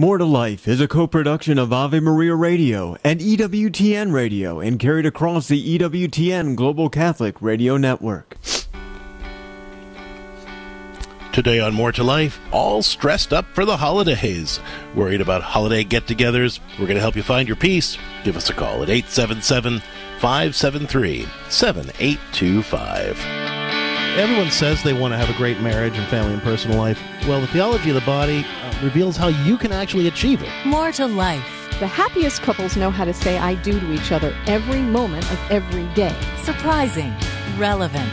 More to Life is a co-production of Ave Maria Radio and EWTN Radio and carried across the EWTN Global Catholic Radio Network. Today on More to Life, all stressed up for the holidays. Worried about holiday get togethers? We're going to help you find your peace. Give us a call at 877 573 7825. Everyone says they want to have a great marriage and family and personal life. Well, the theology of the body uh, reveals how you can actually achieve it. More to life. The happiest couples know how to say I do to each other every moment of every day. Surprising, relevant,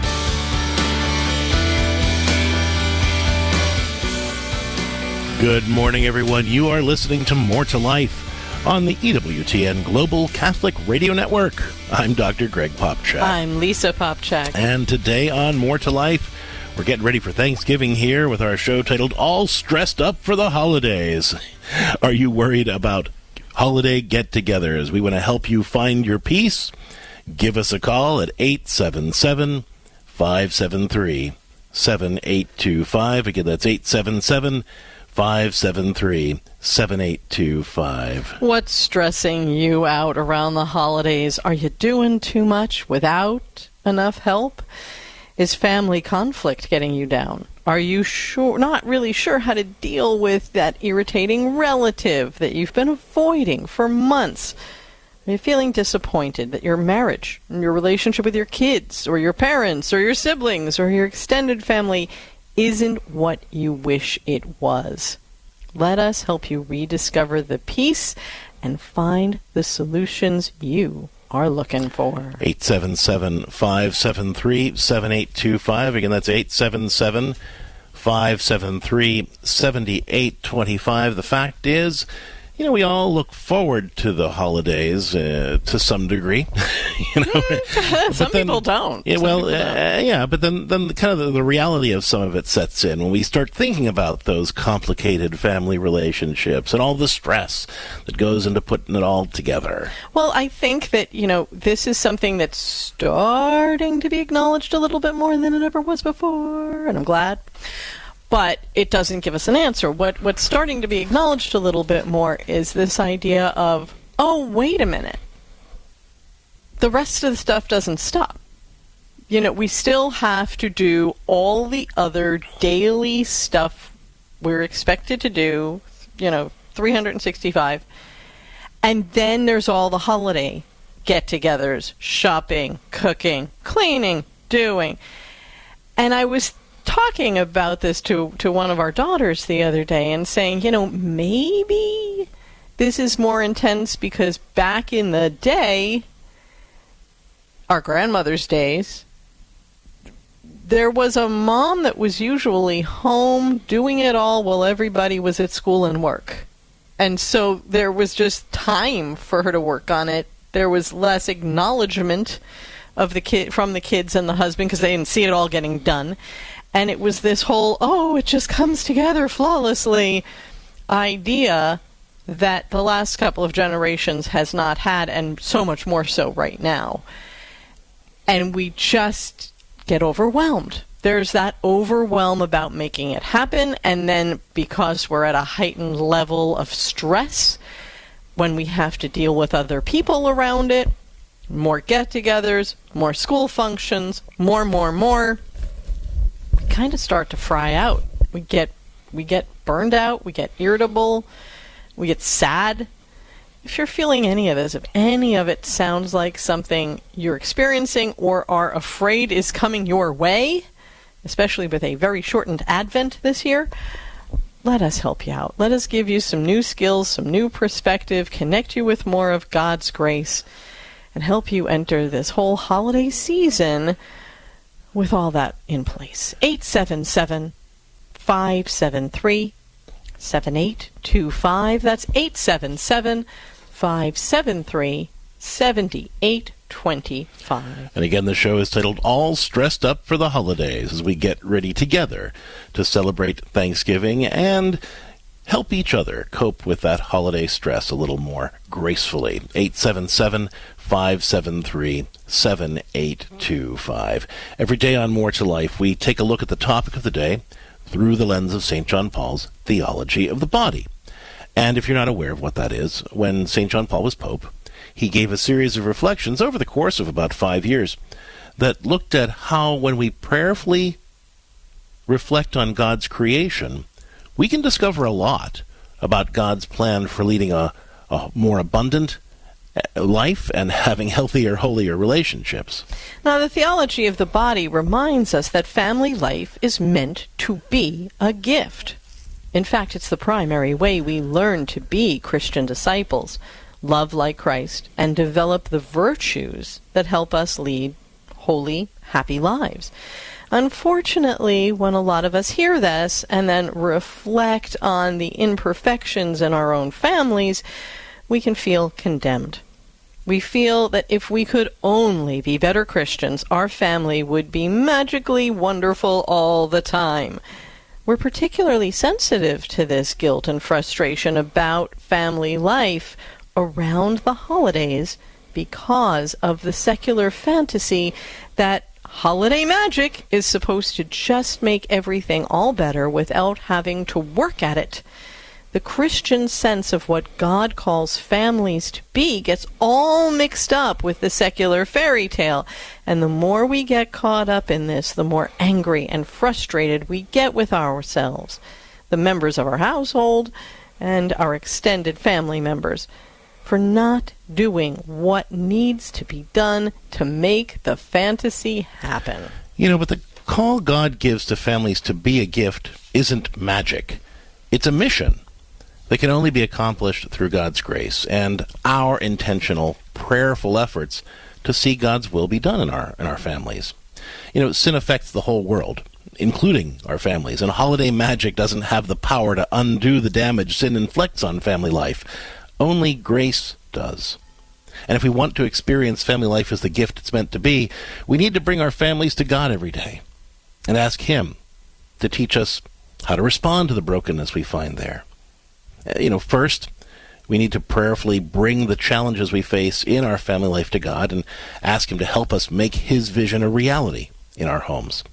Good morning, everyone. You are listening to More to Life on the EWTN Global Catholic Radio Network. I'm Dr. Greg Popcak. I'm Lisa Popcak. And today on More to Life, we're getting ready for Thanksgiving here with our show titled All Stressed Up for the Holidays. Are you worried about holiday get togethers? We want to help you find your peace. Give us a call at 877 573 7825. Again, that's 877 573 7825. What's stressing you out around the holidays? Are you doing too much without enough help? Is family conflict getting you down? Are you sure not really sure how to deal with that irritating relative that you've been avoiding for months? Are you feeling disappointed that your marriage, your relationship with your kids or your parents or your siblings or your extended family isn't what you wish it was? Let us help you rediscover the peace and find the solutions you are looking for. 877 573 7825. Again, that's 877 573 7825. The fact is, you know, we all look forward to the holidays uh, to some degree. you know, some then, people don't. Yeah, some well, don't. Uh, yeah, but then, then kind of the, the, reality of some of it sets in when we start thinking about those complicated family relationships and all the stress that goes into putting it all together. Well, I think that you know this is something that's starting to be acknowledged a little bit more than it ever was before, and I'm glad but it doesn't give us an answer. What what's starting to be acknowledged a little bit more is this idea of, oh, wait a minute. The rest of the stuff doesn't stop. You know, we still have to do all the other daily stuff we're expected to do, you know, 365. And then there's all the holiday get togethers, shopping, cooking, cleaning, doing. And I was talking about this to, to one of our daughters the other day and saying, you know, maybe this is more intense because back in the day, our grandmother's days, there was a mom that was usually home doing it all while everybody was at school and work. And so there was just time for her to work on it. There was less acknowledgement of the kid from the kids and the husband because they didn't see it all getting done and it was this whole oh it just comes together flawlessly idea that the last couple of generations has not had and so much more so right now. And we just get overwhelmed. There's that overwhelm about making it happen and then because we're at a heightened level of stress when we have to deal with other people around it more get-togethers more school functions more more more kind of start to fry out. We get we get burned out, we get irritable, we get sad. If you're feeling any of this, if any of it sounds like something you're experiencing or are afraid is coming your way, especially with a very shortened advent this year, let us help you out. Let us give you some new skills, some new perspective, connect you with more of God's grace, and help you enter this whole holiday season with all that in place. 877 573 7825. That's 877 573 7825. And again, the show is titled All Stressed Up for the Holidays as we get ready together to celebrate Thanksgiving and help each other cope with that holiday stress a little more gracefully. 877 573 7825. Every day on More to Life, we take a look at the topic of the day through the lens of St. John Paul's theology of the body. And if you're not aware of what that is, when St. John Paul was Pope, he gave a series of reflections over the course of about five years that looked at how, when we prayerfully reflect on God's creation, we can discover a lot about God's plan for leading a, a more abundant uh, life and having healthier, holier relationships. Now, the theology of the body reminds us that family life is meant to be a gift. In fact, it's the primary way we learn to be Christian disciples, love like Christ, and develop the virtues that help us lead holy, happy lives. Unfortunately, when a lot of us hear this and then reflect on the imperfections in our own families, we can feel condemned. We feel that if we could only be better Christians, our family would be magically wonderful all the time. We're particularly sensitive to this guilt and frustration about family life around the holidays because of the secular fantasy that holiday magic is supposed to just make everything all better without having to work at it. The Christian sense of what God calls families to be gets all mixed up with the secular fairy tale. And the more we get caught up in this, the more angry and frustrated we get with ourselves, the members of our household, and our extended family members for not doing what needs to be done to make the fantasy happen. You know, but the call God gives to families to be a gift isn't magic, it's a mission that can only be accomplished through God's grace and our intentional, prayerful efforts to see God's will be done in our in our families. You know, sin affects the whole world, including our families, and holiday magic doesn't have the power to undo the damage sin inflicts on family life. Only grace does. And if we want to experience family life as the gift it's meant to be, we need to bring our families to God every day and ask Him to teach us how to respond to the brokenness we find there. Uh, you know, first, we need to prayerfully bring the challenges we face in our family life to God and ask Him to help us make His vision a reality in our homes.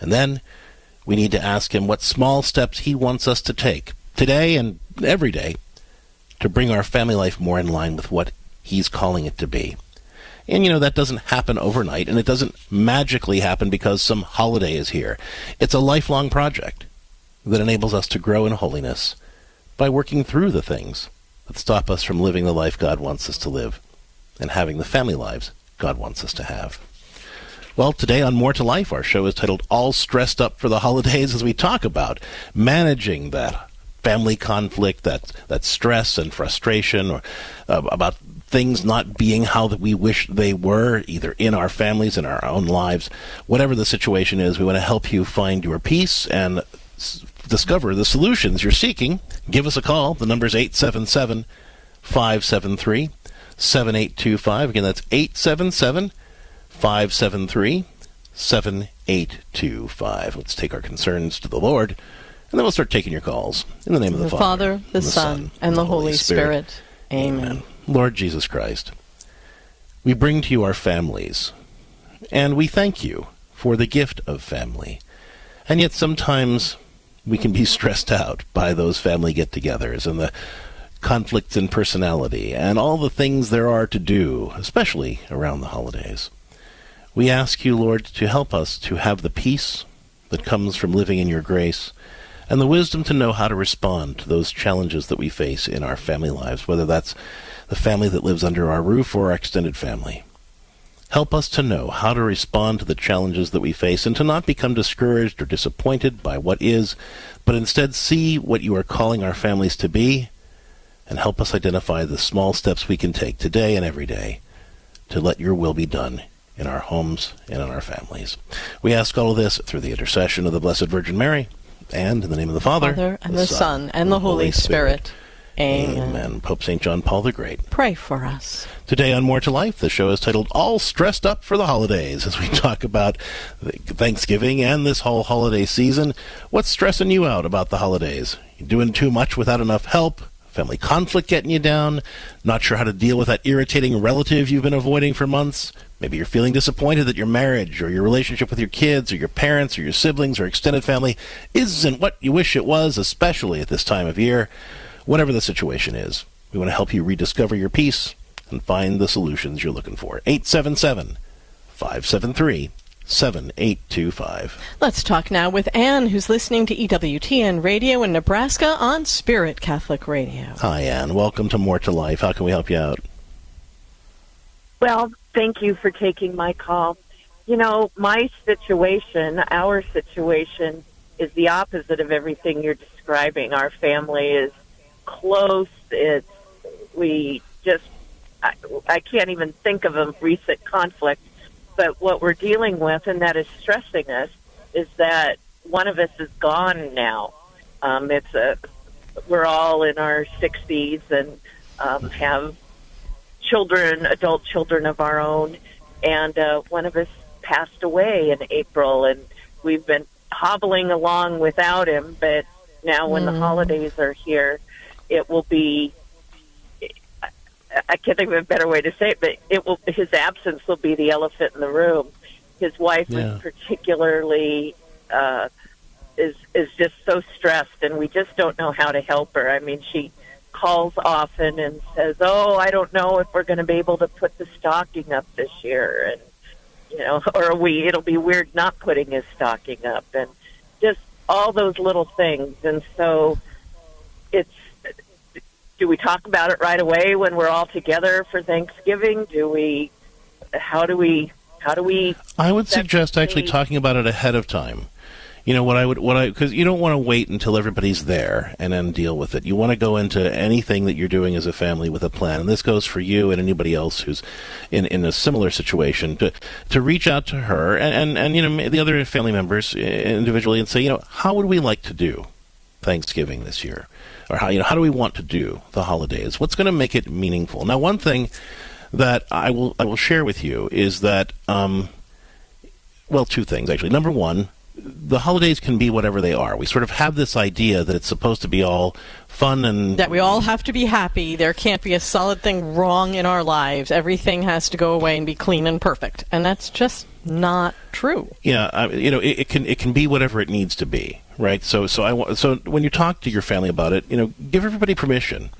And then we need to ask Him what small steps He wants us to take today and every day to bring our family life more in line with what He's calling it to be. And you know, that doesn't happen overnight, and it doesn't magically happen because some holiday is here. It's a lifelong project that enables us to grow in holiness by working through the things that stop us from living the life God wants us to live and having the family lives God wants us to have. Well, today on More to Life, our show is titled All Stressed Up for the Holidays as we talk about managing that family conflict, that that stress and frustration, or uh, about things not being how that we wish they were, either in our families, in our own lives, whatever the situation is. We want to help you find your peace and s- discover the solutions you're seeking. Give us a call. The number is 877 573 7825. Again, that's 877 573 7825. Let's take our concerns to the Lord. And then we'll start taking your calls. In the name of the, The Father, Father, the Son, and the Holy Spirit. Amen. Lord Jesus Christ, we bring to you our families, and we thank you for the gift of family. And yet sometimes we can be stressed out by those family get togethers and the conflicts in personality and all the things there are to do, especially around the holidays. We ask you, Lord, to help us to have the peace that comes from living in your grace and the wisdom to know how to respond to those challenges that we face in our family lives, whether that's the family that lives under our roof or our extended family. Help us to know how to respond to the challenges that we face and to not become discouraged or disappointed by what is, but instead see what you are calling our families to be and help us identify the small steps we can take today and every day to let your will be done in our homes and in our families. We ask all of this through the intercession of the Blessed Virgin Mary and in the name of the Father, Father, and the Son, and the Holy Spirit. Amen. Amen. Pope St. John Paul the Great. Pray for us. Today on More to Life, the show is titled All Stressed Up for the Holidays as we talk about Thanksgiving and this whole holiday season. What's stressing you out about the holidays? You doing too much without enough help? Family conflict getting you down? Not sure how to deal with that irritating relative you've been avoiding for months? Maybe you're feeling disappointed that your marriage or your relationship with your kids or your parents or your siblings or extended family isn't what you wish it was, especially at this time of year. Whatever the situation is, we want to help you rediscover your peace and find the solutions you're looking for. 877 573 7825. Let's talk now with Anne, who's listening to EWTN Radio in Nebraska on Spirit Catholic Radio. Hi, Anne. Welcome to More to Life. How can we help you out? Well, thank you for taking my call. You know, my situation, our situation, is the opposite of everything you're describing. Our family is close. It's we just I, I can't even think of a recent conflict. But what we're dealing with, and that is stressing us, is that one of us is gone now. Um, it's a we're all in our 60s and um, have children, adult children of our own, and uh, one of us passed away in April, and we've been hobbling along without him. But now, when mm. the holidays are here, it will be I can't think of a better way to say it, but it will his absence will be the elephant in the room. His wife yeah. was particularly uh, is is just so stressed, and we just don't know how to help her. I mean, she calls often and says, "Oh, I don't know if we're going to be able to put the stocking up this year," and you know, or we it'll be weird not putting his stocking up, and just all those little things. And so, it's do we talk about it right away when we're all together for Thanksgiving? Do we? How do we? How do we? I would suggest actually talking about it ahead of time. You know what I would what I because you don't want to wait until everybody's there and then deal with it. You want to go into anything that you're doing as a family with a plan, and this goes for you and anybody else who's in in a similar situation to to reach out to her and and, and you know the other family members individually and say you know how would we like to do Thanksgiving this year or how you know how do we want to do the holidays? What's going to make it meaningful? Now, one thing that I will I will share with you is that um, well, two things actually. Number one, the holidays can be whatever they are. We sort of have this idea that it's supposed to be all fun and that we all have to be happy. There can't be a solid thing wrong in our lives. Everything has to go away and be clean and perfect, and that's just not true. Yeah, I, you know, it, it, can it can be whatever it needs to be, right? So so I so when you talk to your family about it, you know, give everybody permission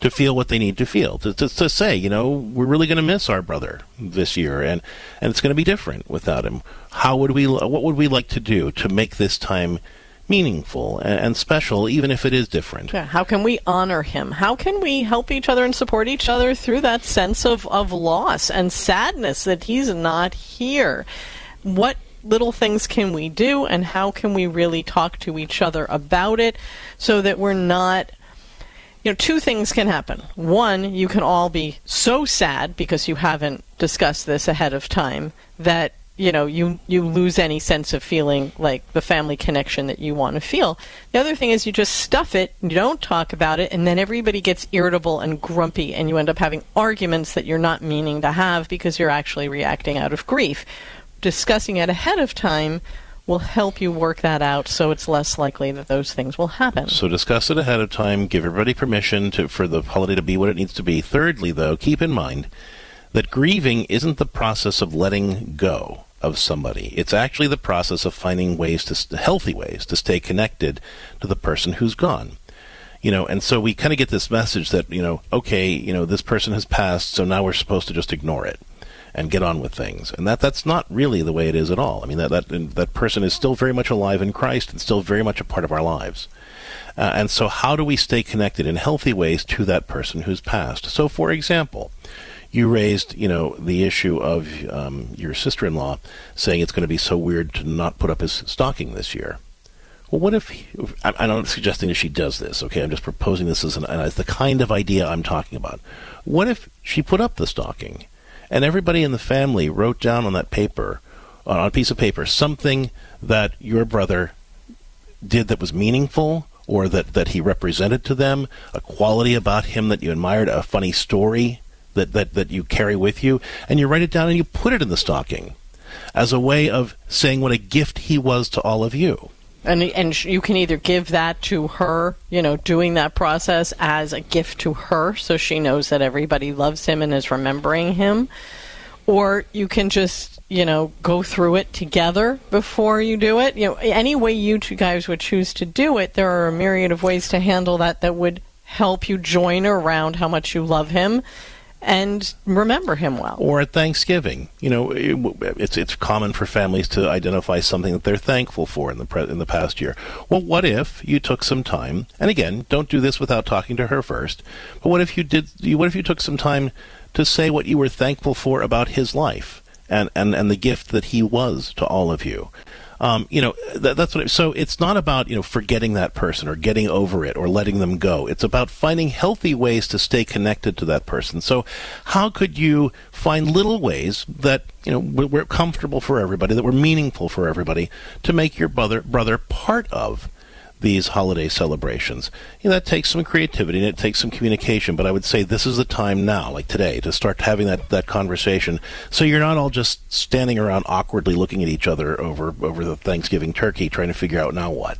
to feel what they need to feel to, to, to say you know we're really going to miss our brother this year and and it's going to be different without him. How would we what would we like to do to make this time meaningful and, and special even if it is different? Yeah, how can we honor him? How can we help each other and support each other through that sense of, of loss and sadness that he's not here? What little things can we do and how can we really talk to each other about it so that we're not you know, two things can happen. One, you can all be so sad because you haven't discussed this ahead of time that you know you you lose any sense of feeling like the family connection that you want to feel. The other thing is you just stuff it, you don't talk about it, and then everybody gets irritable and grumpy, and you end up having arguments that you're not meaning to have because you're actually reacting out of grief. Discussing it ahead of time will help you work that out so it's less likely that those things will happen. So discuss it ahead of time, give everybody permission to for the holiday to be what it needs to be. Thirdly, though, keep in mind that grieving isn't the process of letting go of somebody. It's actually the process of finding ways to healthy ways to stay connected to the person who's gone. You know, and so we kind of get this message that, you know, okay, you know, this person has passed, so now we're supposed to just ignore it and get on with things. And that that's not really the way it is at all. I mean, that that that person is still very much alive in Christ and still very much a part of our lives. Uh, and so, how do we stay connected in healthy ways to that person who's passed? So, for example, you raised, you know, the issue of um, your sister-in-law saying it's going to be so weird to not put up his stocking this year. Well, what if he, I'm not suggesting that she does this? Okay, I'm just proposing this as, an, as the kind of idea I'm talking about. What if she put up the stocking and everybody in the family wrote down on that paper, on a piece of paper, something that your brother did that was meaningful or that, that he represented to them, a quality about him that you admired, a funny story that, that, that you carry with you, and you write it down and you put it in the stocking as a way of saying what a gift he was to all of you. And and you can either give that to her, you know, doing that process as a gift to her, so she knows that everybody loves him and is remembering him, or you can just you know go through it together before you do it. You know, any way you two guys would choose to do it, there are a myriad of ways to handle that that would help you join around how much you love him and remember him well. Or at Thanksgiving, you know, it's it's common for families to identify something that they're thankful for in the pre- in the past year. Well, what if you took some time? And again, don't do this without talking to her first. But what if you did? What if you took some time to say what you were thankful for about his life? And, and, and the gift that he was to all of you. Um, you know, that, that's what. So it's not about you know forgetting that person or getting over it or letting them go. It's about finding healthy ways to stay connected to that person. So, how could you find little ways that you know we're comfortable for everybody, that were meaningful for everybody, to make your brother brother part of these holiday celebrations. You know, that takes some creativity and it takes some communication, but I would say this is the time now, like today, to start having that, that conversation so you're not all just standing around awkwardly looking at each other over over the Thanksgiving turkey trying to figure out now what.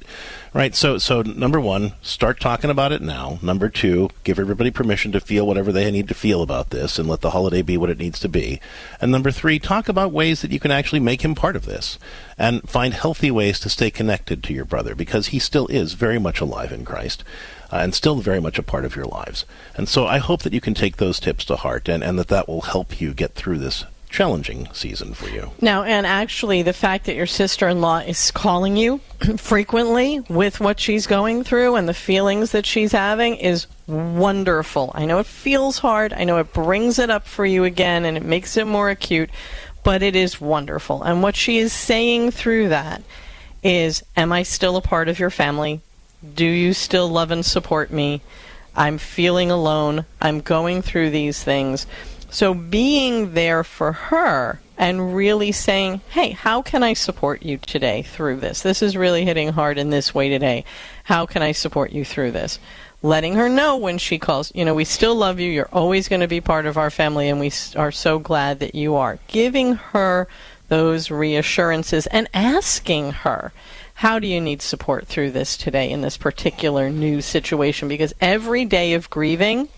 Right. So, so number one, start talking about it now. Number two, give everybody permission to feel whatever they need to feel about this, and let the holiday be what it needs to be. And number three, talk about ways that you can actually make him part of this, and find healthy ways to stay connected to your brother because he still is very much alive in Christ. Uh, and still very much a part of your lives. And so I hope that you can take those tips to heart and, and that that will help you get through this challenging season for you. Now, and actually, the fact that your sister in law is calling you frequently with what she's going through and the feelings that she's having is wonderful. I know it feels hard, I know it brings it up for you again and it makes it more acute, but it is wonderful. And what she is saying through that is Am I still a part of your family? Do you still love and support me? I'm feeling alone. I'm going through these things so being there for her and really saying, hey, how can I support you today through this? This is really hitting hard in this way today. How can I support you through this? Letting her know when she calls, you know, we still love you. You're always going to be part of our family, and we are so glad that you are. Giving her those reassurances and asking her, how do you need support through this today in this particular new situation? Because every day of grieving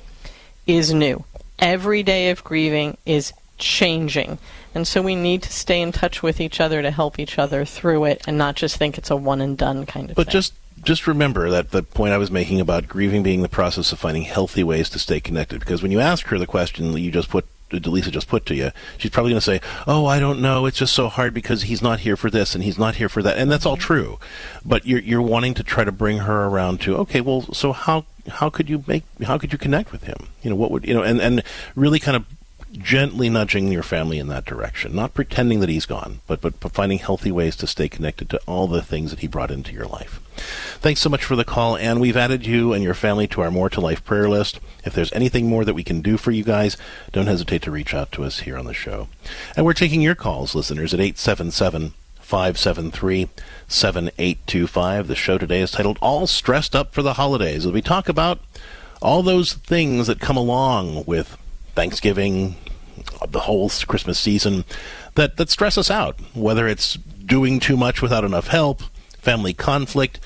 is new every day of grieving is changing. And so we need to stay in touch with each other to help each other through it and not just think it's a one and done kind of but thing. But just just remember that the point I was making about grieving being the process of finding healthy ways to stay connected. Because when you ask her the question that you just put, Lisa just put to you, she's probably going to say, "Oh, I don't know. It's just so hard because he's not here for this and he's not here for that," and that's all mm-hmm. true. But you're you're wanting to try to bring her around to, okay, well, so how how could you make how could you connect with him? You know, what would you know, and and really kind of gently nudging your family in that direction, not pretending that he's gone, but, but finding healthy ways to stay connected to all the things that he brought into your life. Thanks so much for the call, and we've added you and your family to our More to Life prayer list. If there's anything more that we can do for you guys, don't hesitate to reach out to us here on the show. And we're taking your calls, listeners, at 877 573 7825. The show today is titled All Stressed Up for the Holidays, we talk about all those things that come along with Thanksgiving, the whole Christmas season, that, that stress us out, whether it's doing too much without enough help, family conflict,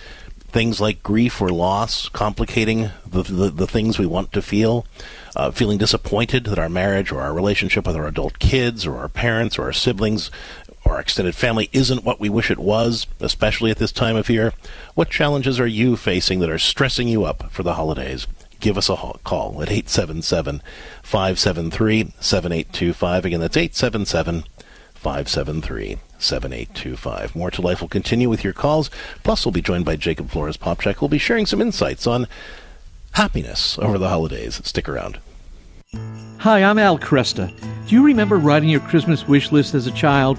things like grief or loss complicating the, the, the things we want to feel, uh, feeling disappointed that our marriage or our relationship with our adult kids or our parents or our siblings our extended family isn't what we wish it was, especially at this time of year, what challenges are you facing that are stressing you up for the holidays? Give us a call at 877 573 7825. Again, that's 877 573 7825. More to Life will continue with your calls. Plus, we'll be joined by Jacob Flores Popcak, who'll be sharing some insights on happiness over the holidays. Stick around. Hi, I'm Al Kresta. Do you remember writing your Christmas wish list as a child?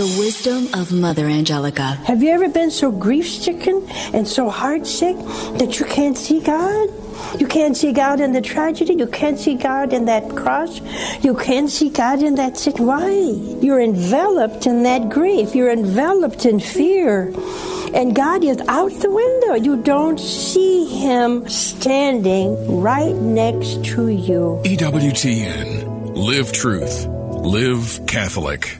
The wisdom of Mother Angelica. Have you ever been so grief stricken and so heartsick that you can't see God? You can't see God in the tragedy. You can't see God in that cross. You can't see God in that sick. Why? You're enveloped in that grief. You're enveloped in fear. And God is out the window. You don't see Him standing right next to you. EWTN. Live truth. Live Catholic.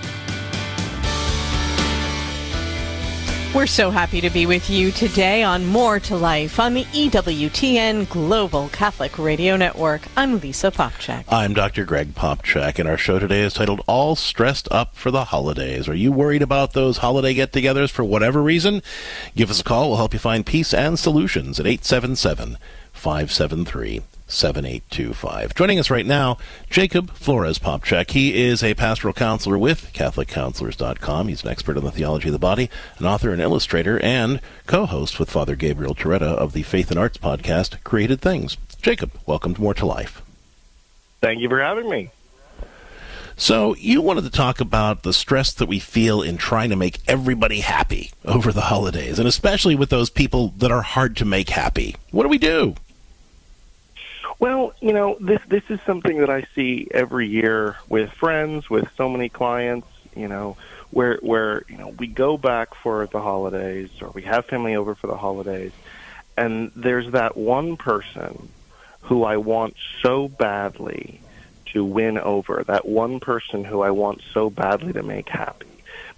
We're so happy to be with you today on More to Life on the EWTN Global Catholic Radio Network. I'm Lisa Popcak. I'm Dr. Greg Popcak, and our show today is titled All Stressed Up for the Holidays. Are you worried about those holiday get togethers for whatever reason? Give us a call. We'll help you find peace and solutions at 877 573 7825. Joining us right now, Jacob Flores Popcak. He is a pastoral counselor with CatholicCounselors.com. He's an expert on the theology of the body, an author and illustrator, and co host with Father Gabriel Torretta of the Faith and Arts podcast, Created Things. Jacob, welcome to More to Life. Thank you for having me. So, you wanted to talk about the stress that we feel in trying to make everybody happy over the holidays, and especially with those people that are hard to make happy. What do we do? Well, you know, this this is something that I see every year with friends, with so many clients, you know, where where, you know, we go back for the holidays or we have family over for the holidays and there's that one person who I want so badly to win over, that one person who I want so badly to make happy.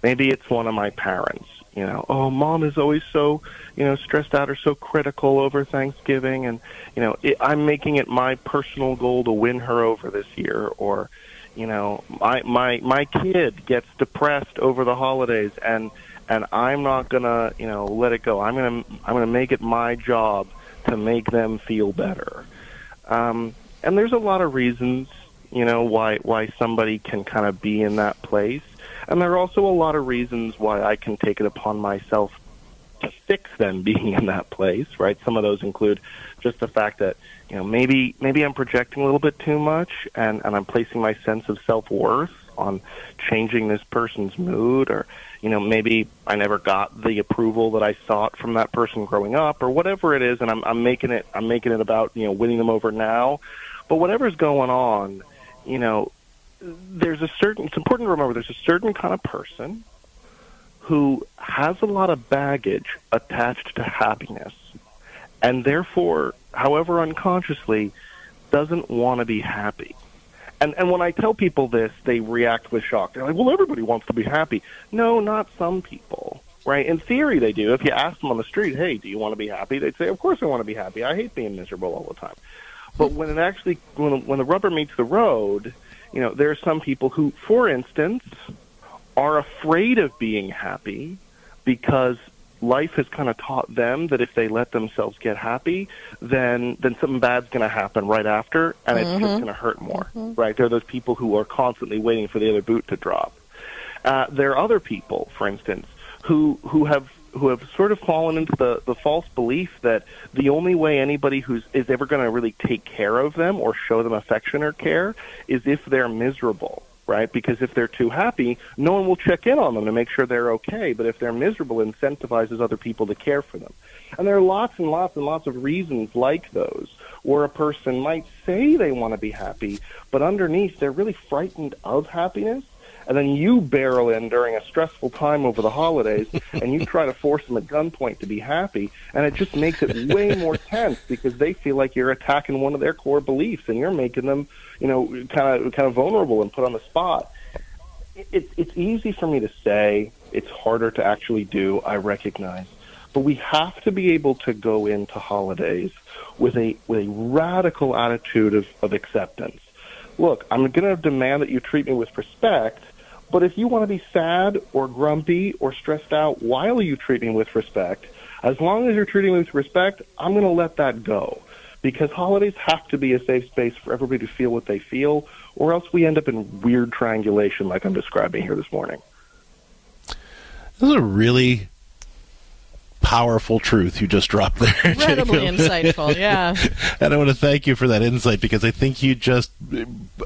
Maybe it's one of my parents, you know, oh, mom is always so, you know, stressed out or so critical over Thanksgiving, and you know, it, I'm making it my personal goal to win her over this year, or, you know, my my my kid gets depressed over the holidays, and and I'm not gonna, you know, let it go. I'm gonna I'm gonna make it my job to make them feel better. Um, and there's a lot of reasons, you know, why why somebody can kind of be in that place. And there are also a lot of reasons why I can take it upon myself to fix them being in that place, right? Some of those include just the fact that, you know, maybe maybe I'm projecting a little bit too much and, and I'm placing my sense of self worth on changing this person's mood or you know maybe I never got the approval that I sought from that person growing up or whatever it is and I'm I'm making it I'm making it about you know winning them over now but whatever's going on you know there's a certain it's important to remember there's a certain kind of person who has a lot of baggage attached to happiness and therefore however unconsciously doesn't want to be happy and and when I tell people this, they react with shock. They're like, "Well, everybody wants to be happy." No, not some people. Right? In theory, they do. If you ask them on the street, "Hey, do you want to be happy?" They'd say, "Of course, I want to be happy. I hate being miserable all the time." But when it actually when when the rubber meets the road, you know, there are some people who, for instance, are afraid of being happy because life has kind of taught them that if they let themselves get happy, then then something bad's going to happen right after, and it's Mm-hmm. just going to hurt more. Right? There are those people who are constantly waiting for the other boot to drop. Uh, there are other people, for instance, who who have who have sort of fallen into the the false belief that the only way anybody who's is ever going to really take care of them or show them affection or care is if they're miserable right? Because if they're too happy, no one will check in on them to make sure they're okay. But if they're miserable, it incentivizes other people to care for them. And there are lots and lots and lots of reasons like those where a person might say they want to be happy, but underneath they're really frightened of happiness and then you barrel in during a stressful time over the holidays and you try to force them at gunpoint to be happy and it just makes it way more tense because they feel like you're attacking one of their core beliefs and you're making them you know kind of kind of vulnerable and put on the spot. It's it's easy for me to say it's harder to actually do i recognize. But we have to be able to go into holidays with a with a radical attitude of, of acceptance. Look, I'm going to demand that you treat me with respect, but if you want to be sad or grumpy or stressed out while you treat me with respect, as long as you're treating me with respect, I'm going to let that go. Because holidays have to be a safe space for everybody to feel what they feel, or else we end up in weird triangulation like I'm describing here this morning. This is a really powerful truth you just dropped there. Incredibly insightful, yeah. and I want to thank you for that insight because I think you just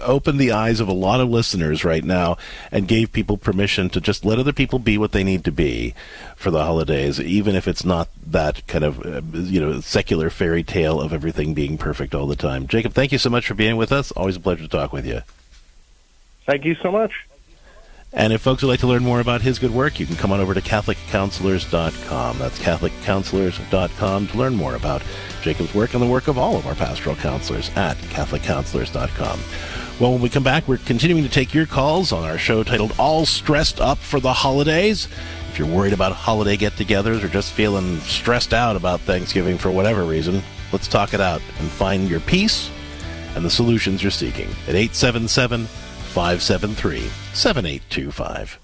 opened the eyes of a lot of listeners right now and gave people permission to just let other people be what they need to be for the holidays, even if it's not that kind of uh, you know secular fairy tale of everything being perfect all the time. Jacob, thank you so much for being with us. Always a pleasure to talk with you. Thank you so much. And if folks would like to learn more about his good work, you can come on over to CatholicCounselors.com. That's CatholicCounselors.com to learn more about Jacob's work and the work of all of our pastoral counselors at CatholicCounselors.com. Well, when we come back, we're continuing to take your calls on our show titled All Stressed Up for the Holidays. If you're worried about holiday get togethers or just feeling stressed out about Thanksgiving for whatever reason, let's talk it out and find your peace and the solutions you're seeking at 877 573 7825.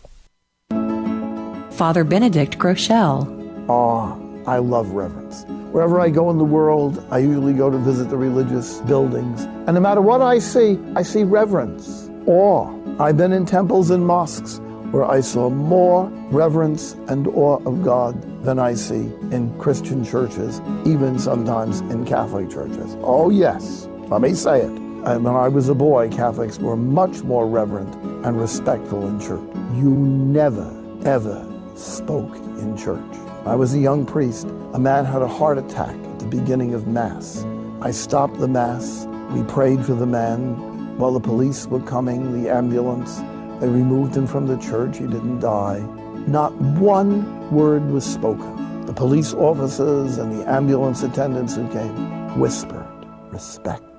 Father Benedict Groeschel. Awe. I love reverence. Wherever I go in the world, I usually go to visit the religious buildings. And no matter what I see, I see reverence, awe. I've been in temples and mosques where I saw more reverence and awe of God than I see in Christian churches, even sometimes in Catholic churches. Oh, yes, let me say it. And when I was a boy, Catholics were much more reverent and respectful in church. You never, ever spoke in church. I was a young priest. A man had a heart attack at the beginning of Mass. I stopped the Mass. We prayed for the man while the police were coming, the ambulance. They removed him from the church. He didn't die. Not one word was spoken. The police officers and the ambulance attendants who came whispered respect.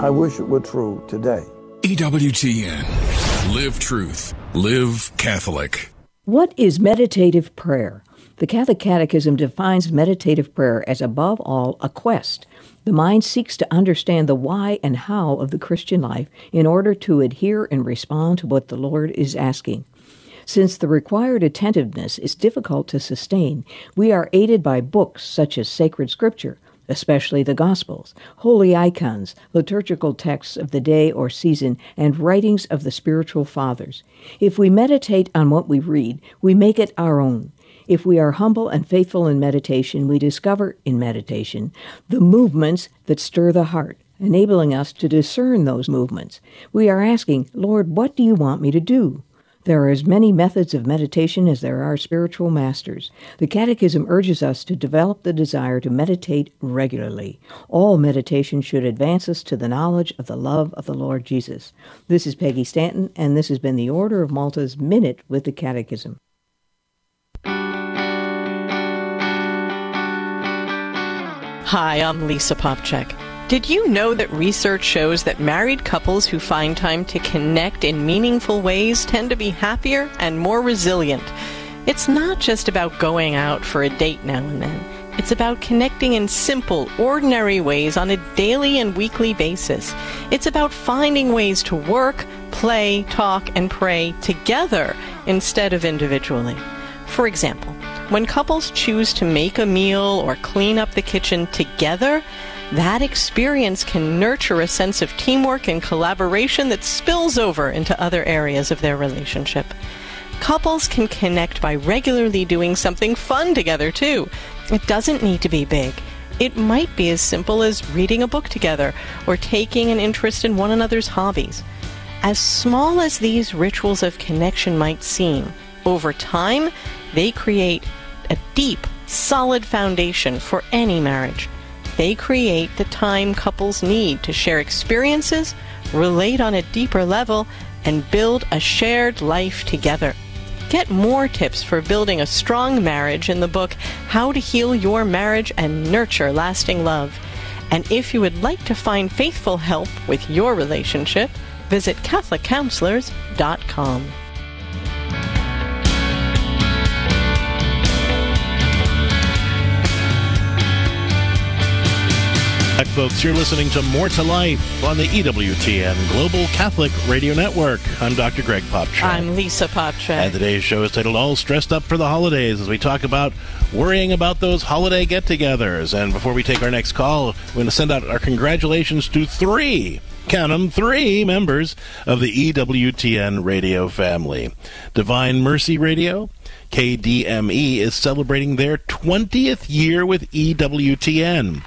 I wish it were true today. EWTN. Live truth. Live Catholic. What is meditative prayer? The Catholic Catechism defines meditative prayer as above all a quest. The mind seeks to understand the why and how of the Christian life in order to adhere and respond to what the Lord is asking. Since the required attentiveness is difficult to sustain, we are aided by books such as sacred scripture, especially the Gospels, holy icons, liturgical texts of the day or season, and writings of the spiritual fathers. If we meditate on what we read, we make it our own. If we are humble and faithful in meditation, we discover in meditation the movements that stir the heart, enabling us to discern those movements. We are asking, Lord, what do you want me to do? There are as many methods of meditation as there are spiritual masters. The Catechism urges us to develop the desire to meditate regularly. All meditation should advance us to the knowledge of the love of the Lord Jesus. This is Peggy Stanton, and this has been the Order of Malta's Minute with the Catechism. Hi, I'm Lisa Popcak. Did you know that research shows that married couples who find time to connect in meaningful ways tend to be happier and more resilient? It's not just about going out for a date now and then. It's about connecting in simple, ordinary ways on a daily and weekly basis. It's about finding ways to work, play, talk, and pray together instead of individually. For example, when couples choose to make a meal or clean up the kitchen together, that experience can nurture a sense of teamwork and collaboration that spills over into other areas of their relationship. Couples can connect by regularly doing something fun together, too. It doesn't need to be big. It might be as simple as reading a book together or taking an interest in one another's hobbies. As small as these rituals of connection might seem, over time, they create a deep, solid foundation for any marriage. They create the time couples need to share experiences, relate on a deeper level, and build a shared life together. Get more tips for building a strong marriage in the book How to Heal Your Marriage and Nurture Lasting Love. And if you would like to find faithful help with your relationship, visit CatholicCounselors.com. Back, folks, you're listening to More to Life on the EWTN Global Catholic Radio Network. I'm Dr. Greg Popcak. I'm Lisa Popcak. And today's show is titled All Stressed Up for the Holidays as we talk about worrying about those holiday get togethers. And before we take our next call, we're going to send out our congratulations to three count them, three members of the EWTN radio family. Divine Mercy Radio, KDME, is celebrating their 20th year with EWTN.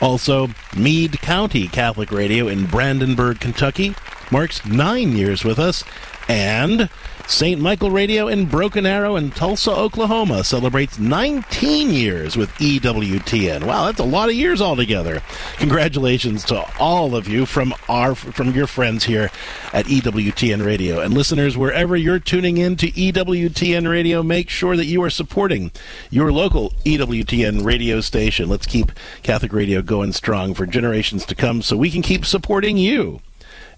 Also, Meade County Catholic Radio in Brandenburg, Kentucky, marks nine years with us, and St. Michael Radio in Broken Arrow in Tulsa, Oklahoma celebrates 19 years with EWTN. Wow, that's a lot of years altogether. Congratulations to all of you from our from your friends here at EWTN Radio. And listeners, wherever you're tuning in to EWTN Radio, make sure that you are supporting your local EWTN radio station. Let's keep Catholic radio going strong for generations to come so we can keep supporting you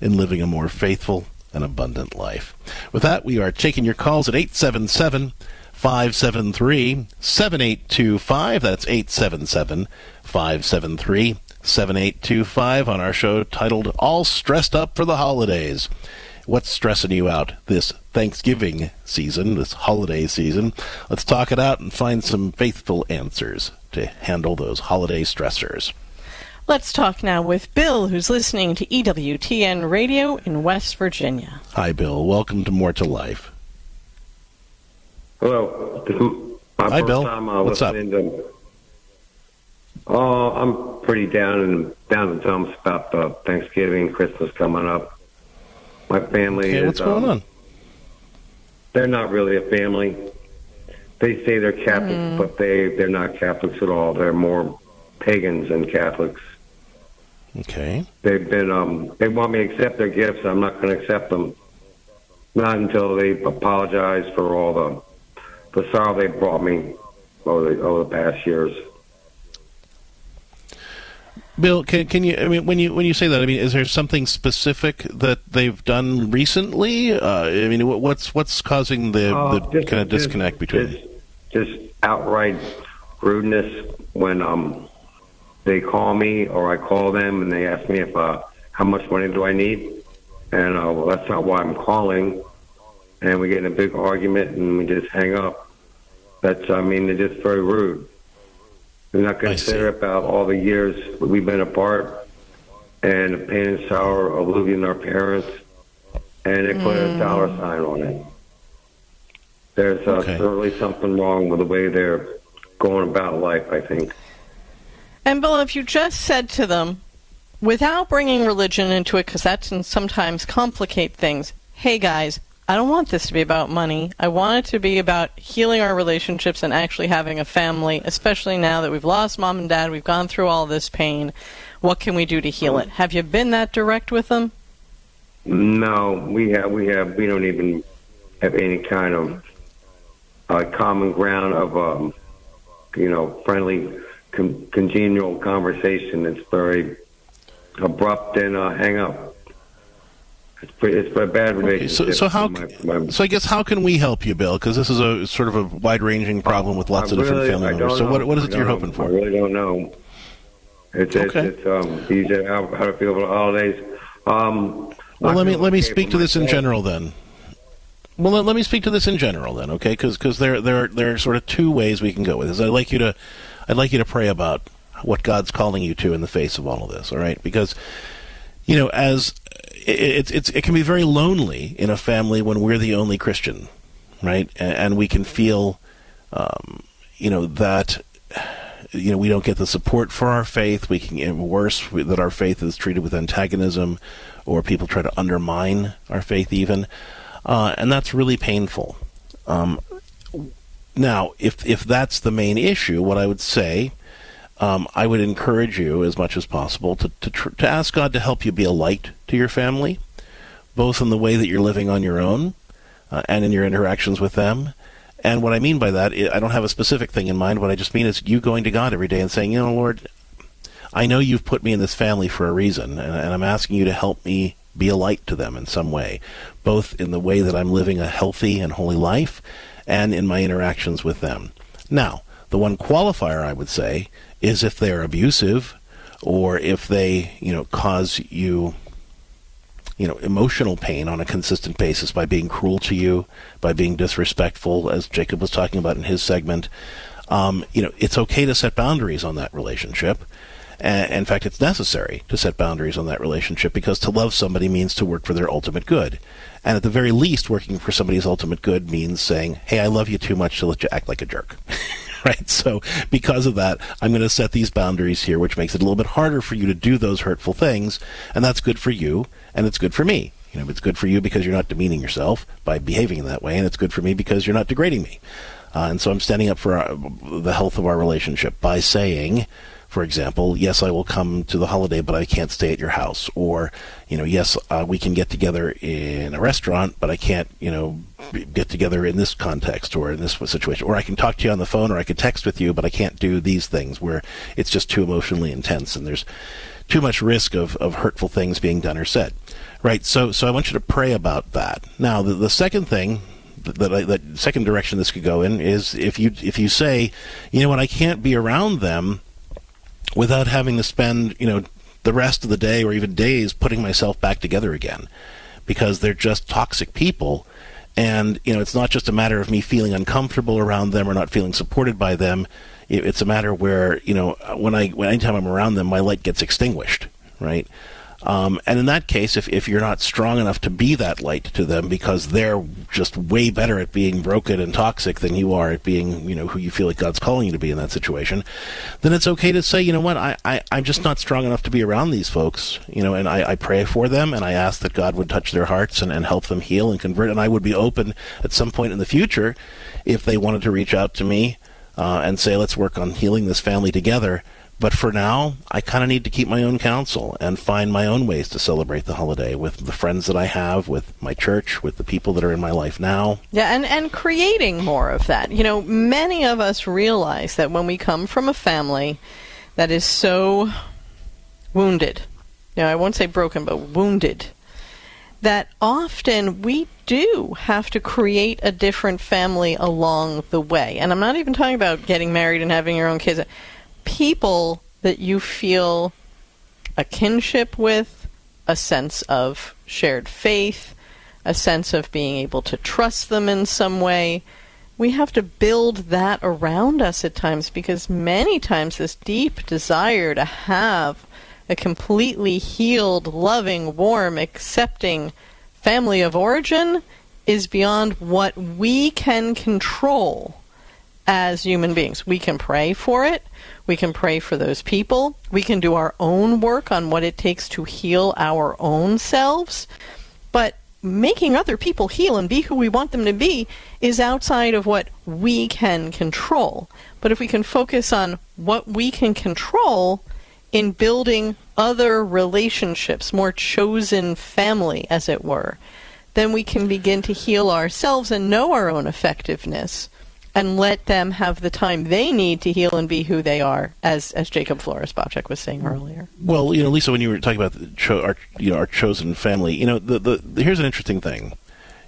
in living a more faithful an abundant life. With that, we are taking your calls at 877 573 7825. That's 877 573 7825 on our show titled All Stressed Up for the Holidays. What's stressing you out this Thanksgiving season, this holiday season? Let's talk it out and find some faithful answers to handle those holiday stressors. Let's talk now with Bill, who's listening to EWTN Radio in West Virginia. Hi, Bill. Welcome to More to Life. Hello. My Hi, first Bill. time uh, What's up? to. Oh, I'm pretty down and down in the dumps about the Thanksgiving, Christmas coming up. My family Okay, is. what's going um, on? They're not really a family. They say they're Catholics, Mm. but they they're not Catholics at all. They're more pagans than Catholics. Okay. They've been um they want me to accept their gifts. I'm not going to accept them. Not until they apologize for all the the sorrow they brought me over the over the past years. Bill, can, can you? I mean, when you when you say that, I mean, is there something specific that they've done recently? Uh, I mean, what- what's what's causing the, Uh, the just- kind of just- disconnect between? Just outright rudeness when um they call me or I call them and they ask me if uh how much money do I need, and uh, well that's not why I'm calling, and we get in a big argument and we just hang up. That's I mean they're just very rude. They're not considerate about all the years we've been apart and the pain and sorrow of losing our parents, and they put a dollar sign on it. There's uh, Okay. certainly something wrong with the way they're going about life, I think. And Bill, if you just said to them, without bringing religion into it, because that can sometimes complicate things, hey guys, I don't want this to be about money. I want it to be about healing our relationships and actually having a family, especially now that we've lost mom and dad, we've gone through all this pain. What can we do to heal it? Have you been that direct with them? No, we have, we have, we don't even have any kind of uh, common ground of, um, you know, friendly, con- congenial conversation. It's very abrupt and uh, hang up. It's, pretty, it's a bad Okay, relationship. so so how? My- my- So I guess how can we help you, Bill? Because this is a sort of a wide ranging problem with lots I of different family members. So what what is it you're hoping for? I really don't know. It's it's, Okay. it's um you how how to feel about the holidays. Um, Well, let me let me speak to this in general then. Well, let, let me speak to this in general then, okay? Because there there are, there are sort of two ways we can go with this. I'd like you to I'd like you to pray about what God's calling you to in the face of all of this. All right, because you know as it, it's it's it can be very lonely in a family when we're the only Christian. right? And, and we can feel, um, you know, that you know we don't get the support for our faith. We can get worse that our faith is treated with antagonism, or people try to undermine our faith even, uh, and that's really painful. Um, now, if if that's the main issue, what I would say, um, I would encourage you as much as possible to to, tr- to ask God to help you be a light to your family, both in the way that you're living on your own, uh, and in your interactions with them. And what I mean by that, I don't have a specific thing in mind. What I just mean is you going to God every day and saying, you know, Lord, I know you've put me in this family for a reason, and, and I'm asking you to help me be a light to them in some way, both in the way that I'm living a healthy and holy life and in my interactions with them. Now, the one qualifier I would say is if they're abusive or if they, you know, cause you you know emotional pain on a consistent basis by being cruel to you, by being disrespectful, as Jacob was talking about in his segment. Um, you know, it's okay to set boundaries on that relationship. And in fact, it's necessary to set boundaries on that relationship because to love somebody means to work for their ultimate good. And at the very least, working for somebody's ultimate good means saying, hey, I love you too much to let you act like a jerk. right? So because of that, I'm going to set these boundaries here, which makes it a little bit harder for you to do those hurtful things. And that's good for you, and it's good for me. You know, it's good for you because you're not demeaning yourself by behaving in that way, and it's good for me because you're not degrading me. Uh, and so I'm standing up for our, the health of our relationship by saying, for example, yes, I will come to the holiday, but I can't stay at your house. Or, you know, yes, uh, we can get together in a restaurant, but I can't, you know, get together in this context or in this situation. Or I can talk to you on the phone or I can text with you, but I can't do these things where it's just too emotionally intense and there's too much risk of, of hurtful things being done or said. Right. So, so I want you to pray about that. Now, the, the second thing that second direction this could go in is if you if you say, you know what, I can't be around them without having to spend, you know, the rest of the day or even days putting myself back together again because they're just toxic people. And you know it's not just a matter of me feeling uncomfortable around them or not feeling supported by them. It's a matter where you know when i when anytime i'm around them my light gets extinguished right um, and in that case, if, if you're not strong enough to be that light to them because they're just way better at being broken and toxic than you are at being, you know, who you feel like God's calling you to be in that situation, then it's okay to say, you know what, I, I, I'm just not strong enough to be around these folks, you know, and I, I pray for them and I ask that God would touch their hearts and, and help them heal and convert. And I would be open at some point in the future if they wanted to reach out to me uh, and say, let's work on healing this family together but for now, I kind of need to keep my own counsel and find my own ways to celebrate the holiday with the friends that I have, with my church, with the people that are in my life now. Yeah, and, and creating more of that. You know, many of us realize that when we come from a family that is so wounded, you know, I won't say broken, but wounded, that often we do have to create a different family along the way. And I'm not even talking about getting married and having your own kids people that you feel a kinship with, a sense of shared faith, a sense of being able to trust them in some way. We have to build that around us at times because many times this deep desire to have a completely healed, loving, warm, accepting family of origin is beyond what we can control as human beings. We can pray for it. We can pray for those people. We can do our own work on what it takes to heal our own selves. But making other people heal and be who we want them to be is outside of what we can control. But if we can focus on what we can control in building other relationships, more chosen family, as it were, then we can begin to heal ourselves and know our own effectiveness and let them have the time they need to heal and be who they are, as as Jacob Flores Popcak was saying earlier. Well, you know, Lisa, when you were talking about cho- our you know our chosen family, you know, the, the, the here's an interesting thing.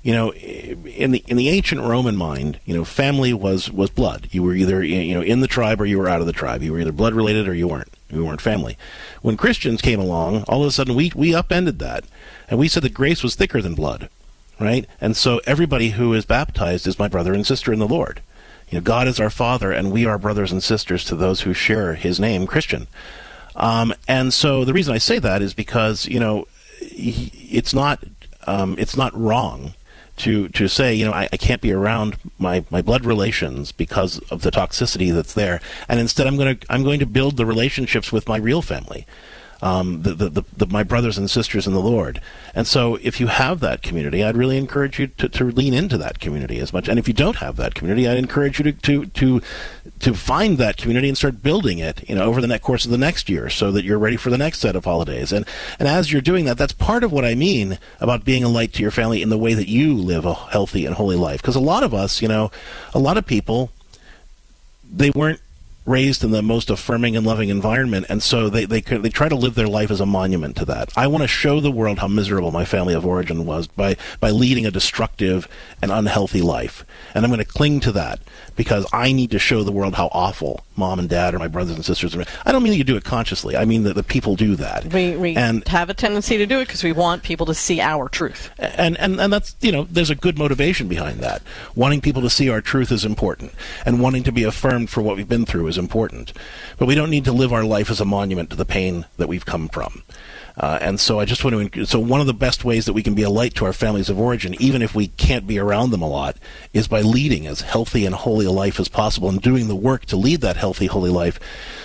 You know, in the in the ancient Roman mind, you know, family was was blood. You were either you know in the tribe or you were out of the tribe. You were either blood related or you weren't. You weren't family. When Christians came along, all of a sudden we we upended that, and we said that grace was thicker than blood, right? And so everybody who is baptized is my brother and sister in the Lord. You know, God is our Father, and we are brothers and sisters to those who share His name, Christian. Um, and so the reason I say that is because you know it's not um, it's not wrong to to say, you know, I, I can't be around my, my blood relations because of the toxicity that's there, and instead I'm going to I'm going to build the relationships with my real family um, the, the, the, the, my brothers and sisters in the Lord. And so, if you have that community, I'd really encourage you to, to lean into that community as much. And if you don't have that community, I'd encourage you to, to, to, to find that community and start building it, you know, over the next course of the next year so that you're ready for the next set of holidays. And, and as you're doing that, that's part of what I mean about being a light to your family in the way that you live a healthy and holy life. Because a lot of us, you know, a lot of people, they weren't raised in the most affirming and loving environment, and so they they they try to live their life as a monument to that. I want to show the world how miserable my family of origin was by by leading a destructive and unhealthy life, and I'm going to cling to that because I need to show the world how awful mom and dad or my brothers and sisters are. I don't mean that you do it consciously. I mean that the people do that. We, we and, have a tendency to do it because we want people to see our truth. And, and, and that's, you know, there's a good motivation behind that. Wanting people to see our truth is important. And wanting to be affirmed for what we've been through important. But we don't need to live our life as a monument to the pain that we've come from. Uh, and so I just want to. So one of the best ways that we can be a light to our families of origin, even if we can't be around them a lot, is by leading as healthy and holy a life as possible and doing the work to lead that healthy, holy life,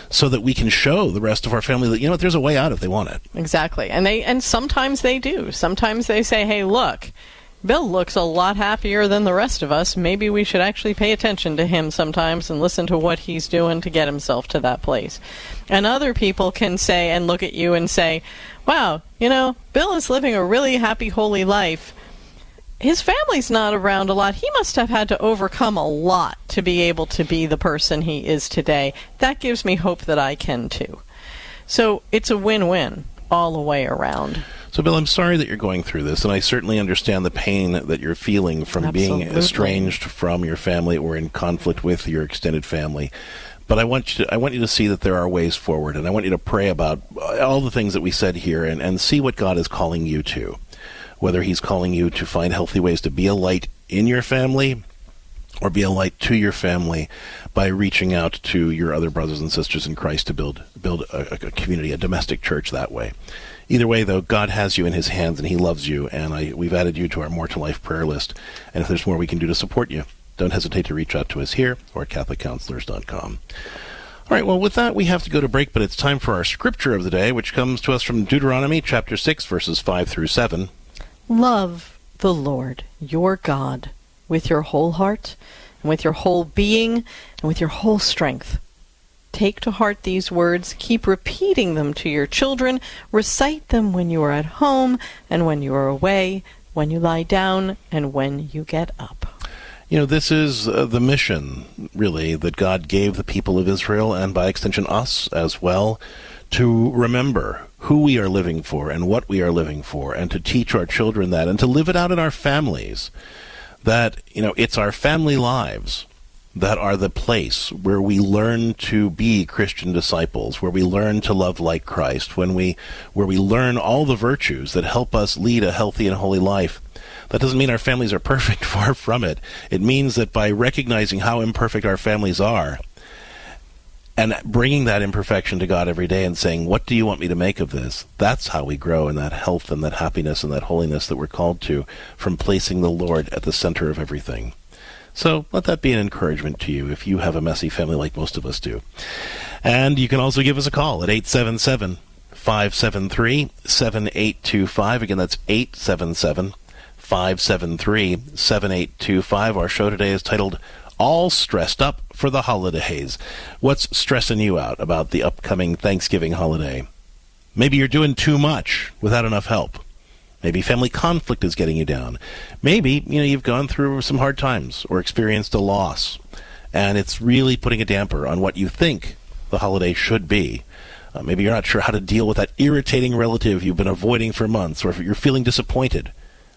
so that we can show the rest of our family that you know what, there's a way out if they want it. Exactly, and they and sometimes they do. Sometimes they say, "Hey, look." Bill looks a lot happier than the rest of us. Maybe we should actually pay attention to him sometimes and listen to what he's doing to get himself to that place. And other people can say and look at you and say, wow, you know, Bill is living a really happy, holy life. His family's not around a lot. He must have had to overcome a lot to be able to be the person he is today. That gives me hope that I can too. So it's a win win all the way around. So, Bill, I'm sorry that you're going through this, and I certainly understand the pain that you're feeling from Absolutely. being estranged from your family or in conflict with your extended family. But I want you to I want you to see that there are ways forward, and I want you to pray about uh, all the things that we said here, and, and see what God is calling you to. Whether He's calling you to find healthy ways to be a light in your family, or be a light to your family by reaching out to your other brothers and sisters in Christ to build build a, a community, a domestic church that way. Either way, though, God has you in His hands and He loves you, and I, we've added you to our More to Life prayer list. And if there's more we can do to support you, don't hesitate to reach out to us here or at CatholicCounselors.com. All right, well, with that, we have to go to break, but it's time for our scripture of the day, which comes to us from Deuteronomy chapter 6, verses 5 through 7. Love the Lord your God with your whole heart, and with your whole being, and with your whole strength. Take to heart these words, keep repeating them to your children, recite them when you are at home and when you are away, when you lie down and when you get up. You know, this is uh, the mission, really, that God gave the people of Israel, and by extension us as well, to remember who we are living for and what we are living for, and to teach our children that, and to live it out in our families. That, you know, it's our family lives that are the place where we learn to be Christian disciples, where we learn to love like Christ, when we, where we learn all the virtues that help us lead a healthy and holy life. That doesn't mean our families are perfect, far from it. It means that by recognizing how imperfect our families are, and bringing that imperfection to God every day and saying, What do you want me to make of this? That's how we grow in that health and that happiness and that holiness that we're called to from placing the Lord at the center of everything. So let that be an encouragement to you if you have a messy family like most of us do. And you can also give us a call at 877 573 7825. Again, that's 877 573 7825. Our show today is titled All Stressed Up for the Holidays. What's stressing you out about the upcoming Thanksgiving holiday? Maybe you're doing too much without enough help. Maybe family conflict is getting you down. Maybe, you know, you've gone through some hard times or experienced a loss and it's really putting a damper on what you think the holiday should be. Uh, maybe you're not sure how to deal with that irritating relative you've been avoiding for months, or if you're feeling disappointed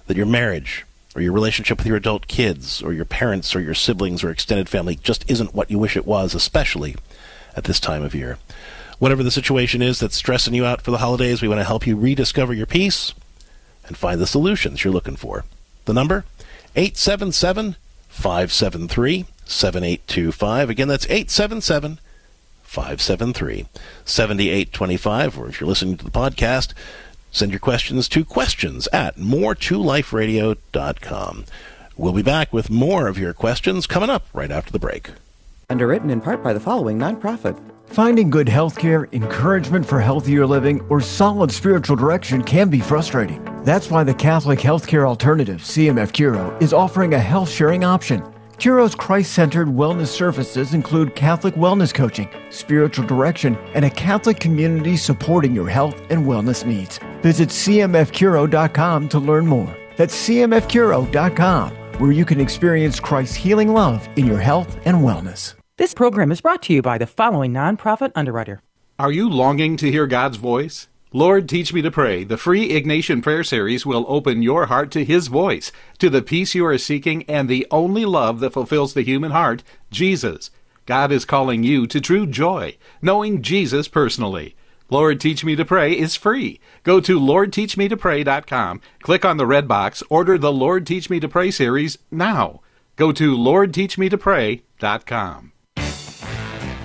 that your marriage or your relationship with your adult kids or your parents or your siblings or extended family just isn't what you wish it was, especially at this time of year. Whatever the situation is that's stressing you out for the holidays, we want to help you rediscover your peace and find the solutions you're looking for. The number 877 573 7825. Again, that's 877 573 7825. Or if you're listening to the podcast, Send your questions to questions at more2liferadio.com. We'll be back with more of your questions coming up right after the break. Underwritten in part by the following nonprofit. Finding good health care, encouragement for healthier living, or solid spiritual direction can be frustrating. That's why the Catholic Healthcare Alternative, CMF Curo, is offering a health sharing option. Curo's Christ centered wellness services include Catholic wellness coaching, spiritual direction, and a Catholic community supporting your health and wellness needs. Visit CMFCuro.com to learn more. That's CMFCuro.com, where you can experience Christ's healing love in your health and wellness. This program is brought to you by the following nonprofit underwriter. Are you longing to hear God's voice? Lord, teach me to pray. The free Ignatian Prayer Series will open your heart to His voice, to the peace you are seeking, and the only love that fulfills the human heart, Jesus. God is calling you to true joy, knowing Jesus personally. Lord, Teach Me to Pray is free. Go to LordTeachMeToPray.com, click on the red box, order the Lord Teach Me to Pray series now. Go to LordTeachMeToPray.com.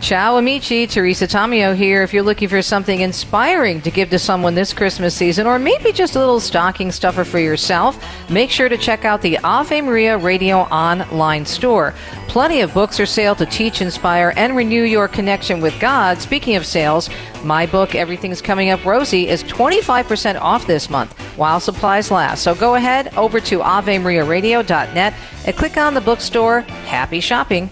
Ciao amici, Teresa Tomeo here. If you're looking for something inspiring to give to someone this Christmas season, or maybe just a little stocking stuffer for yourself, make sure to check out the Ave Maria Radio online store. Plenty of books are sale to teach, inspire, and renew your connection with God. Speaking of sales, my book, Everything's Coming Up Rosie, is 25% off this month while supplies last. So go ahead over to AveMariaRadio.net and click on the bookstore. Happy shopping.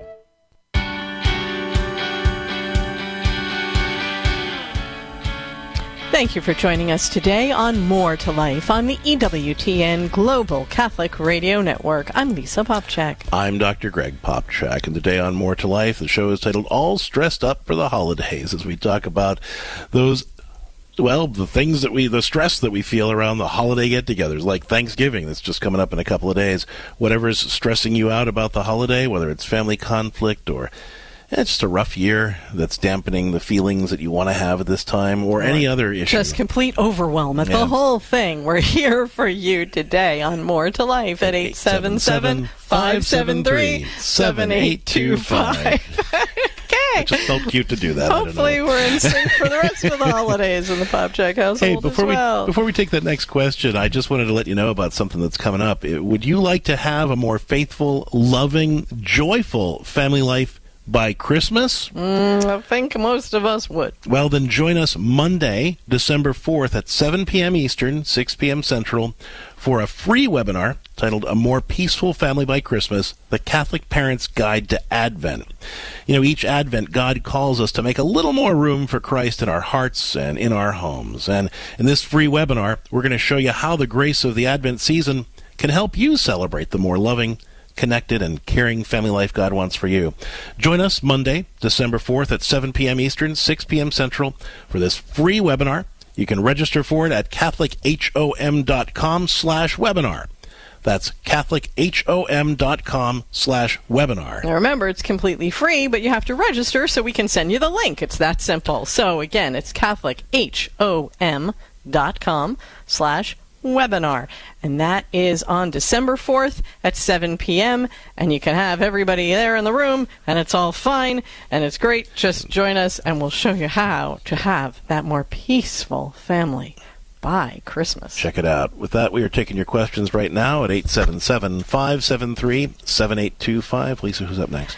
Thank you for joining us today on More to Life on the EWTN Global Catholic Radio Network. I'm Lisa Popcak. I'm Dr. Greg Popcak, and today on More to Life, the show is titled All Stressed Up for the Holidays as we talk about those well, the things that we, the stress that we feel around the holiday get togethers, like Thanksgiving that's just coming up in a couple of days. Whatever's stressing you out about the holiday, whether it's family conflict or it's just a rough year that's dampening the feelings that you want to have at this time or any other issue. Just complete overwhelm at Yeah. the whole thing. We're here for you today on More to Life at 877 573 7825. It just felt cute to do that. I don't know. Hopefully, we're in sync for the rest of the holidays in the Popcak household Hey, before well. we before we take that next question, I just wanted to let you know about something that's coming up. Would you like to have a more faithful, loving, joyful family life by Christmas? Mm, I think most of us would. Well, then join us Monday, December 4th at 7 p.m. Eastern, 6 p.m. Central for a free webinar titled A More Peaceful Family by Christmas The Catholic Parent's Guide to Advent. You know, each Advent, God calls us to make a little more room for Christ in our hearts and in our homes. And in this free webinar, we're going to show you how the grace of the Advent season can help you celebrate the more loving, connected, and caring family life God wants for you. Join us Monday, December 4th at 7 p.m. Eastern, 6 p.m. Central for this free webinar. You can register for it at catholichom.com slash webinar. That's catholichom.com slash webinar. Now remember, it's completely free, but you have to register so we can send you the link. It's that simple. So again, it's catholichom.com slash webinar. And that is on December 4th at 7 p.m. And you can have everybody there in the room, and it's all fine, and it's great. Just join us, and we'll show you how to have that more peaceful family by Christmas. Check it out. With that, we are taking your questions right now at 877 573 7825. Lisa, who's up next?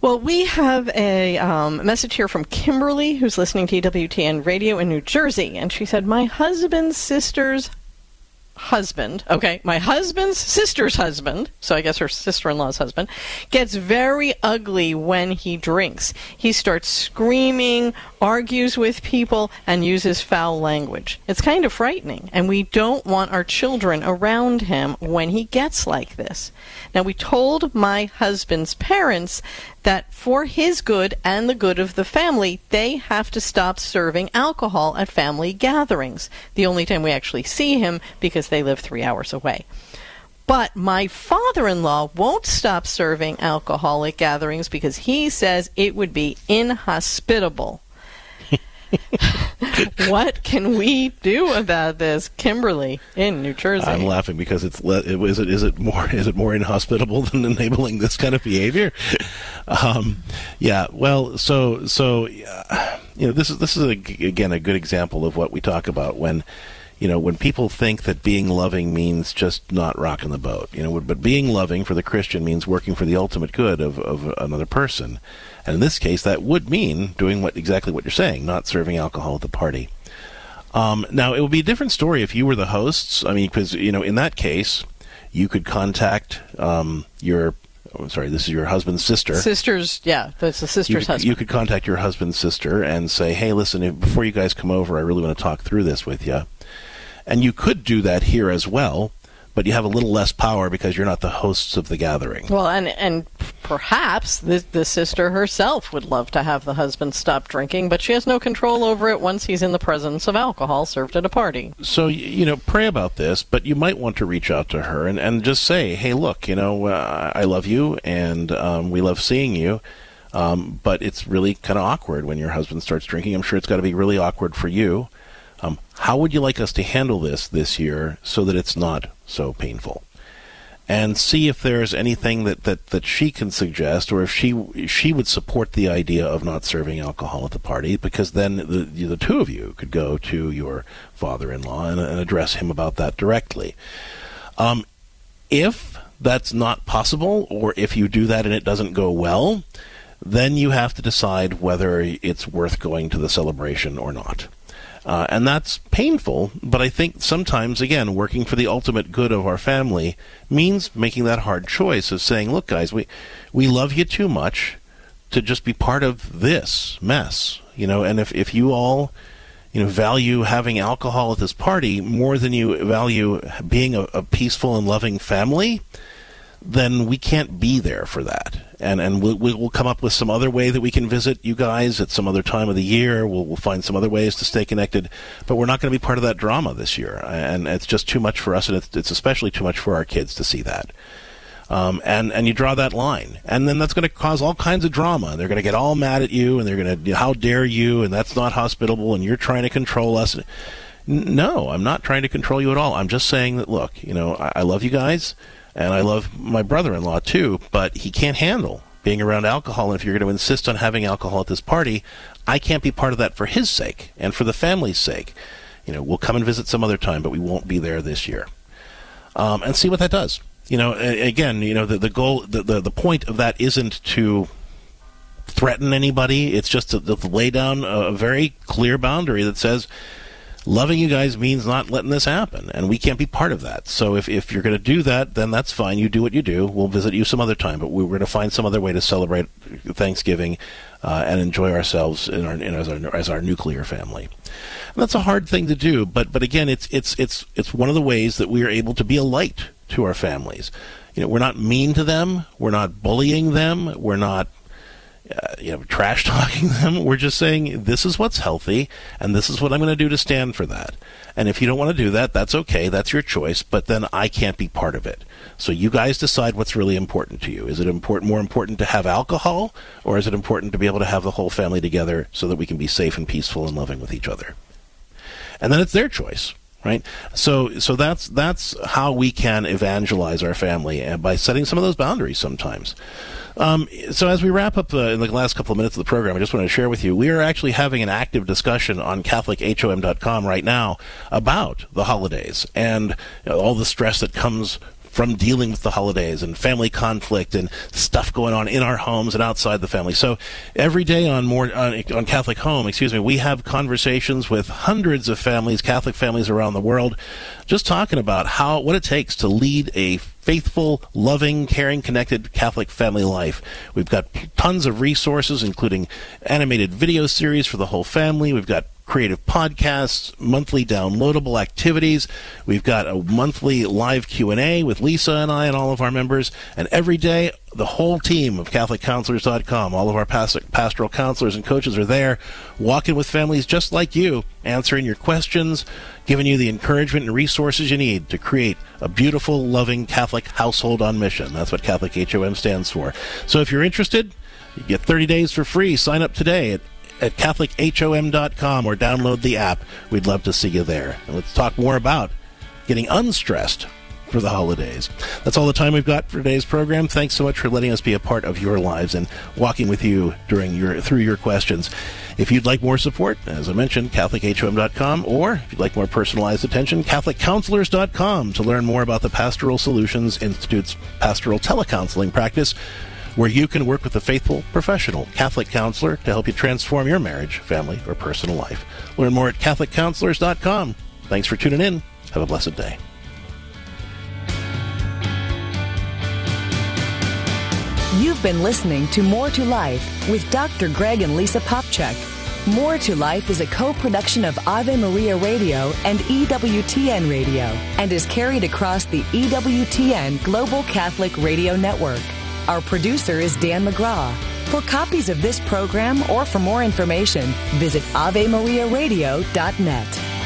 Well, we have a um, message here from Kimberly, who's listening to EWTN radio in New Jersey, and she said, "My husband's sister's husband, okay, my husband's sister's husband, so I guess her sister-in-law's husband, gets very ugly when he drinks. He starts screaming argues with people, and uses foul language. It's kind of frightening, and we don't want our children around him when he gets like this. Now, we told my husband's parents that for his good and the good of the family, they have to stop serving alcohol at family gatherings. The only time we actually see him because they live three hours away. But my father in law won't stop serving alcoholic gatherings because he says it would be inhospitable. what can we do about this, Kimberly in New Jersey? I'm laughing because it's le- is it is it more is it more inhospitable than enabling this kind of behavior? Um, yeah, well, so so uh, you know this is this is a, again a good example of what we talk about when you know, when people think that being loving means just not rocking the boat, you know, but being loving for the Christian means working for the ultimate good of, of another person. And in this case, that would mean doing what exactly what you're saying, not serving alcohol at the party. Um, now, it would be a different story if you were the hosts. I mean, because, you know, in that case, you could contact um, your oh, sorry, this is your husband's sister. Sister's, yeah, that's the sister's you could, husband. You could contact your husband's sister and say, hey, listen, before you guys come over, I really want to talk through this with you. And you could do that here as well, but you have a little less power because you're not the hosts of the gathering. Well, and and perhaps the the sister herself would love to have the husband stop drinking, but she has no control over it once he's in the presence of alcohol served at a party. So you know, pray about this, but you might want to reach out to her and and just say, hey, look, you know, uh, I love you and um, we love seeing you. Um, but it's really kind of awkward when your husband starts drinking. I'm sure it's got to be really awkward for you. Um, how would you like us to handle this this year so that it's not so painful? And see if there's anything that, that, that she can suggest, or if she she would support the idea of not serving alcohol at the party, because then the the two of you could go to your father-in-law and, and address him about that directly. Um, if that's not possible, or if you do that and it doesn't go well, then you have to decide whether it's worth going to the celebration or not. Uh, and that's painful, but I think sometimes, again, working for the ultimate good of our family means making that hard choice of saying, look, guys, we, we love you too much to just be part of this mess, you know, and if, if you all, you know, value having alcohol at this party more than you value being a, a peaceful and loving family, then we can't be there for that. And and we'll, we'll come up with some other way that we can visit you guys at some other time of the year. We'll, we'll find some other ways to stay connected. But we're not going to be part of that drama this year. And it's just too much for us, and it's, it's especially too much for our kids to see that. Um, and and you draw that line, and then that's going to cause all kinds of drama. They're going to get all mad at you, and they're going to, how dare you, and that's not hospitable, and you're trying to control us. No, I'm not trying to control you at all. I'm just saying that, look, you know, I, I love you guys and I love my brother-in-law too, but he can't handle being around alcohol. And if you're going to insist on having alcohol at this party, I can't be part of that for his sake and for the family's sake. You know, we'll come and visit some other time, but we won't be there this year. Um, and see what that does. You know, again, you know, the, the goal, the, the, the point of that isn't to threaten anybody. It's just to, to lay down a very clear boundary that says, loving you guys means not letting this happen, and we can't be part of that. So if, if you're going to do that, then that's fine. You do what you do. We'll visit you some other time, but we're going to find some other way to celebrate Thanksgiving uh, and enjoy ourselves in our, in, as, our, as our nuclear family. And that's a hard thing to do, but but again, it's it's it's it's one of the ways that we are able to be a light to our families. You know, we're not mean to them. We're not bullying them. We're not uh, you know, trash talking them. We're just saying this is what's healthy, and this is what I'm going to do to stand for that. And if you don't want to do that, that's okay. That's your choice. But then I can't be part of it. So you guys decide what's really important to you. Is it important, more important to have alcohol, or is it important to be able to have the whole family together so that we can be safe and peaceful and loving with each other? And then it's their choice right? So so that's that's how we can evangelize our family and by setting some of those boundaries sometimes. Um, so as we wrap up uh, in the last couple of minutes of the program, I just want to share with you we are actually having an active discussion on CatholicHOM.com right now about the holidays and you know, all the stress that comes from dealing with the holidays and family conflict and stuff going on in our homes and outside the family. So every day on more on, on Catholic Home, excuse me, we have conversations with hundreds of families, Catholic families around the world, just talking about how what it takes to lead a faithful, loving, caring, connected Catholic family life. We've got tons of resources, including animated video series for the whole family. We've got creative podcasts, monthly downloadable activities. We've got a monthly live Q&A with Lisa and I and all of our members. And every day, the whole team of CatholicCounselors.com, all of our pastoral counselors and coaches are there, walking with families just like you, answering your questions, giving you the encouragement and resources you need to create a beautiful, loving Catholic household on mission. That's what Catholic HOM stands for. So if you're interested, you get 30 days for free. Sign up today at at CatholicHOM.com or download the app. We'd love to see you there. And let's talk more about getting unstressed for the holidays. That's all the time we've got for today's program. Thanks so much for letting us be a part of your lives and walking with you during your through your questions. If you'd like more support, as I mentioned, CatholicHOM.com, or if you'd like more personalized attention, CatholicCounselors.com to learn more about the Pastoral Solutions Institute's pastoral telecounseling practice where you can work with a faithful professional Catholic counselor to help you transform your marriage, family, or personal life. Learn more at CatholicCounselors.com. Thanks for tuning in. Have a blessed day. You've been listening to More to Life with Dr. Greg and Lisa Popcak. More to Life is a co production of Ave Maria Radio and EWTN Radio and is carried across the EWTN Global Catholic Radio Network. Our producer is Dan McGraw. For copies of this program or for more information, visit AveMariaRadio.net.